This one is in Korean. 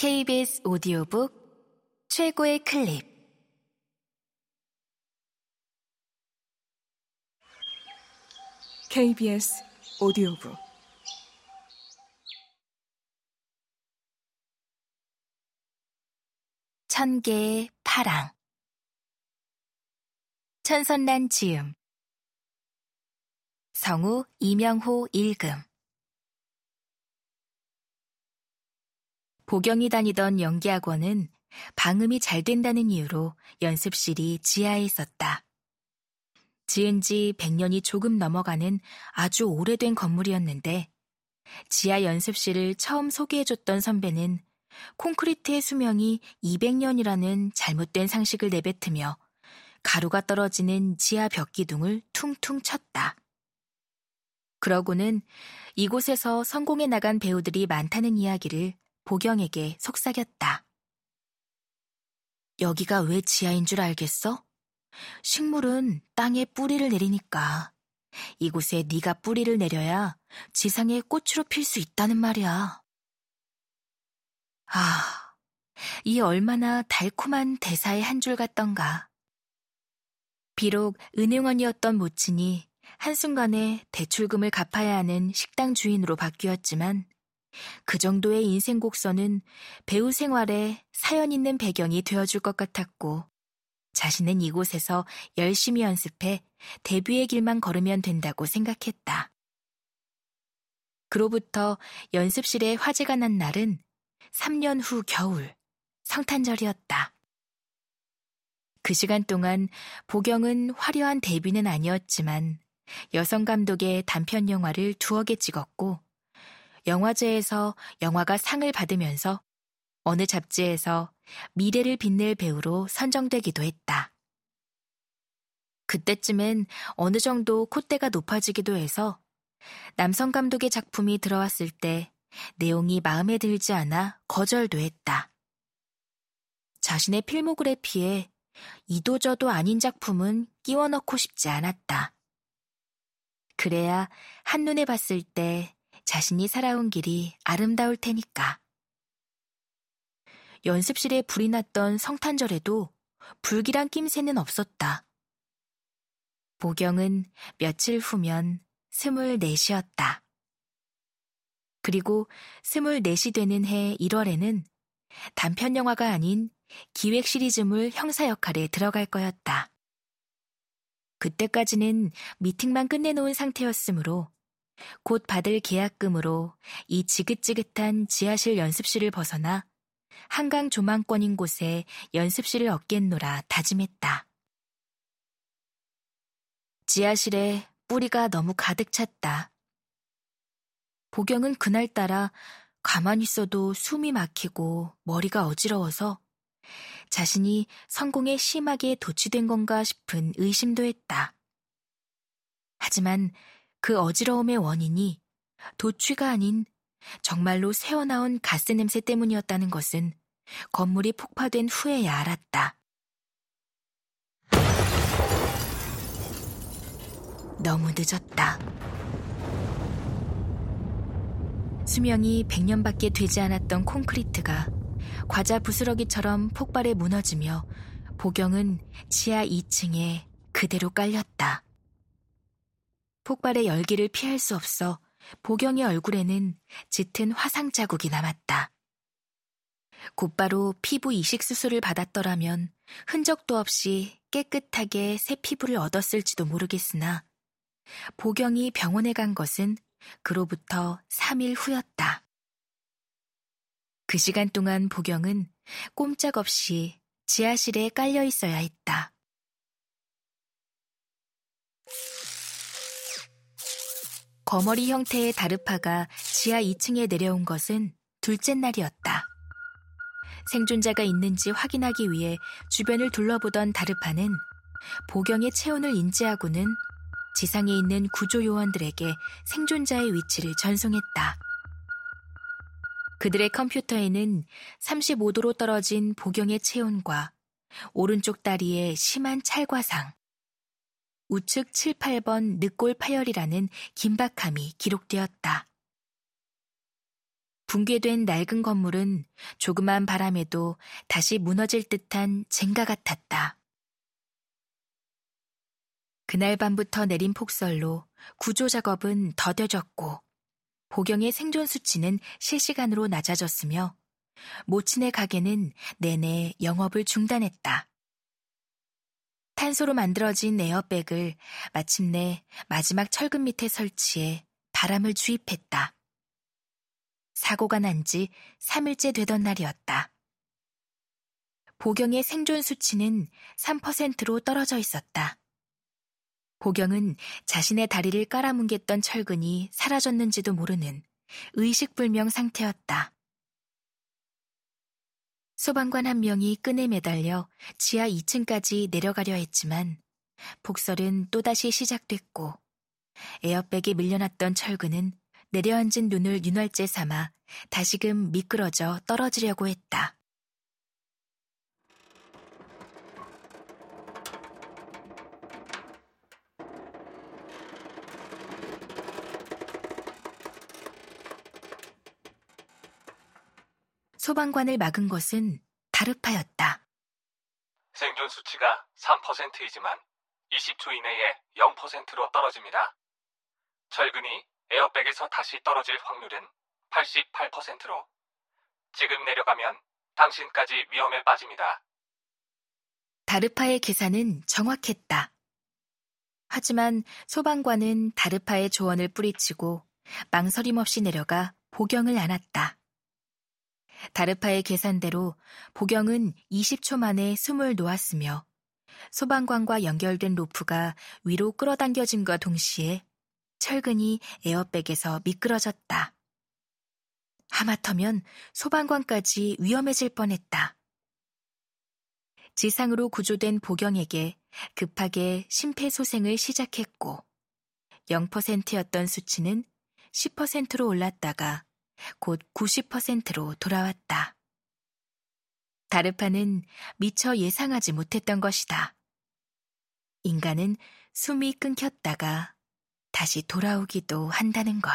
KBS 오디오북 최고의 클립. KBS 오디오북. 천 개의 파랑. 천선란 지음. 성우 이명호 읽음 보경이 다니던 연기학원은 방음이 잘 된다는 이유로 연습실이 지하에 있었다. 지은 지 100년이 조금 넘어가는 아주 오래된 건물이었는데 지하 연습실을 처음 소개해줬던 선배는 콘크리트의 수명이 200년이라는 잘못된 상식을 내뱉으며 가루가 떨어지는 지하 벽 기둥을 퉁퉁 쳤다. 그러고는 이곳에서 성공해 나간 배우들이 많다는 이야기를 보경에게 속삭였다. 여기가 왜 지하인 줄 알겠어? 식물은 땅에 뿌리를 내리니까 이곳에 네가 뿌리를 내려야 지상에 꽃으로 필 수 있다는 말이야. 아, 이 얼마나 달콤한 대사의 한 줄 같던가. 비록 은행원이었던 모친이 한순간에 대출금을 갚아야 하는 식당 주인으로 바뀌었지만 그 정도의 인생 곡선은 배우 생활에 사연 있는 배경이 되어줄 것 같았고 자신은 이곳에서 열심히 연습해 데뷔의 길만 걸으면 된다고 생각했다. 그로부터 연습실에 화제가 난 날은 3년 후 겨울, 성탄절이었다. 그 시간 동안 보경은 화려한 데뷔는 아니었지만 여성 감독의 단편 영화를 두어 개 찍었고 영화제에서 영화가 상을 받으면서 어느 잡지에서 미래를 빛낼 배우로 선정되기도 했다. 그때쯤엔 어느 정도 콧대가 높아지기도 해서 남성 감독의 작품이 들어왔을 때 내용이 마음에 들지 않아 거절도 했다. 자신의 필모그래피에 이도저도 아닌 작품은 끼워 넣고 싶지 않았다. 그래야 한눈에 봤을 때 자신이 살아온 길이 아름다울 테니까. 연습실에 불이 났던 성탄절에도 불길한 낌새는 없었다. 보경은 며칠 후면 스물넷이었다. 그리고 스물넷이 되는 해 1월에는 단편 영화가 아닌 기획 시리즈물 형사 역할에 들어갈 거였다. 그때까지는 미팅만 끝내놓은 상태였으므로 곧 받을 계약금으로 이 지긋지긋한 지하실 연습실을 벗어나 한강 조망권인 곳에 연습실을 얻겠노라 다짐했다. 지하실에 뿌리가 너무 가득 찼다. 보경은 그날따라 가만히 있어도 숨이 막히고 머리가 어지러워서 자신이 성공에 심하게 도취된 건가 싶은 의심도 했다. 하지만 그 어지러움의 원인이 도취가 아닌 정말로 새어나온 가스 냄새 때문이었다는 것은 건물이 폭파된 후에야 알았다. 너무 늦었다. 수명이 100년밖에 되지 않았던 콘크리트가 과자 부스러기처럼 폭발해 무너지며 보경은 지하 2층에 그대로 깔렸다. 폭발의 열기를 피할 수 없어 보경의 얼굴에는 짙은 화상 자국이 남았다. 곧바로 피부 이식 수술을 받았더라면 흔적도 없이 깨끗하게 새 피부를 얻었을지도 모르겠으나 보경이 병원에 간 것은 그로부터 3일 후였다. 그 시간 동안 보경은 꼼짝없이 지하실에 깔려 있어야 했다. 거머리 형태의 다르파가 지하 2층에 내려온 것은 둘째 날이었다. 생존자가 있는지 확인하기 위해 주변을 둘러보던 다르파는 보경의 체온을 인지하고는 지상에 있는 구조요원들에게 생존자의 위치를 전송했다. 그들의 컴퓨터에는 35도로 떨어진 보경의 체온과 오른쪽 다리에 심한 찰과상, 우측 7, 8번 늑골 파열이라는 긴박함이 기록되었다. 붕괴된 낡은 건물은 조그만 바람에도 다시 무너질 듯한 젠가 같았다. 그날 밤부터 내린 폭설로 구조 작업은 더뎌졌고 보경의 생존 수치는 실시간으로 낮아졌으며 모친의 가게는 내내 영업을 중단했다. 탄소로 만들어진 에어백을 마침내 마지막 철근 밑에 설치해 바람을 주입했다. 사고가 난 지 3일째 되던 날이었다. 보경의 생존 수치는 3%로 떨어져 있었다. 보경은 자신의 다리를 깔아뭉갰던 철근이 사라졌는지도 모르는 의식불명 상태였다. 소방관 한 명이 끈에 매달려 지하 2층까지 내려가려 했지만 폭설은 또다시 시작됐고 에어백에 밀려났던 철근은 내려앉은 눈을 윤활제 삼아 다시금 미끄러져 떨어지려고 했다. 소방관을 막은 것은 다르파였다. 생존 수치가 3%이지만 20초 이내에 0%로 떨어집니다. 철근이 에어백에서 다시 떨어질 확률은 88%로 지금 내려가면 당신까지 위험에 빠집니다. 다르파의 계산은 정확했다. 하지만 소방관은 다르파의 조언을 뿌리치고 망설임 없이 내려가 보경을 안았다. 다르파의 계산대로 보경은 20초 만에 숨을 놓았으며 소방관과 연결된 로프가 위로 끌어당겨짐과 동시에 철근이 에어백에서 미끄러졌다. 하마터면 소방관까지 위험해질 뻔했다. 지상으로 구조된 보경에게 급하게 심폐소생을 시작했고 0%였던 수치는 10%로 올랐다가 곧 90%로 돌아왔다. 다르파는 미처 예상하지 못했던 것이다. 인간은 숨이 끊겼다가 다시 돌아오기도 한다는 걸.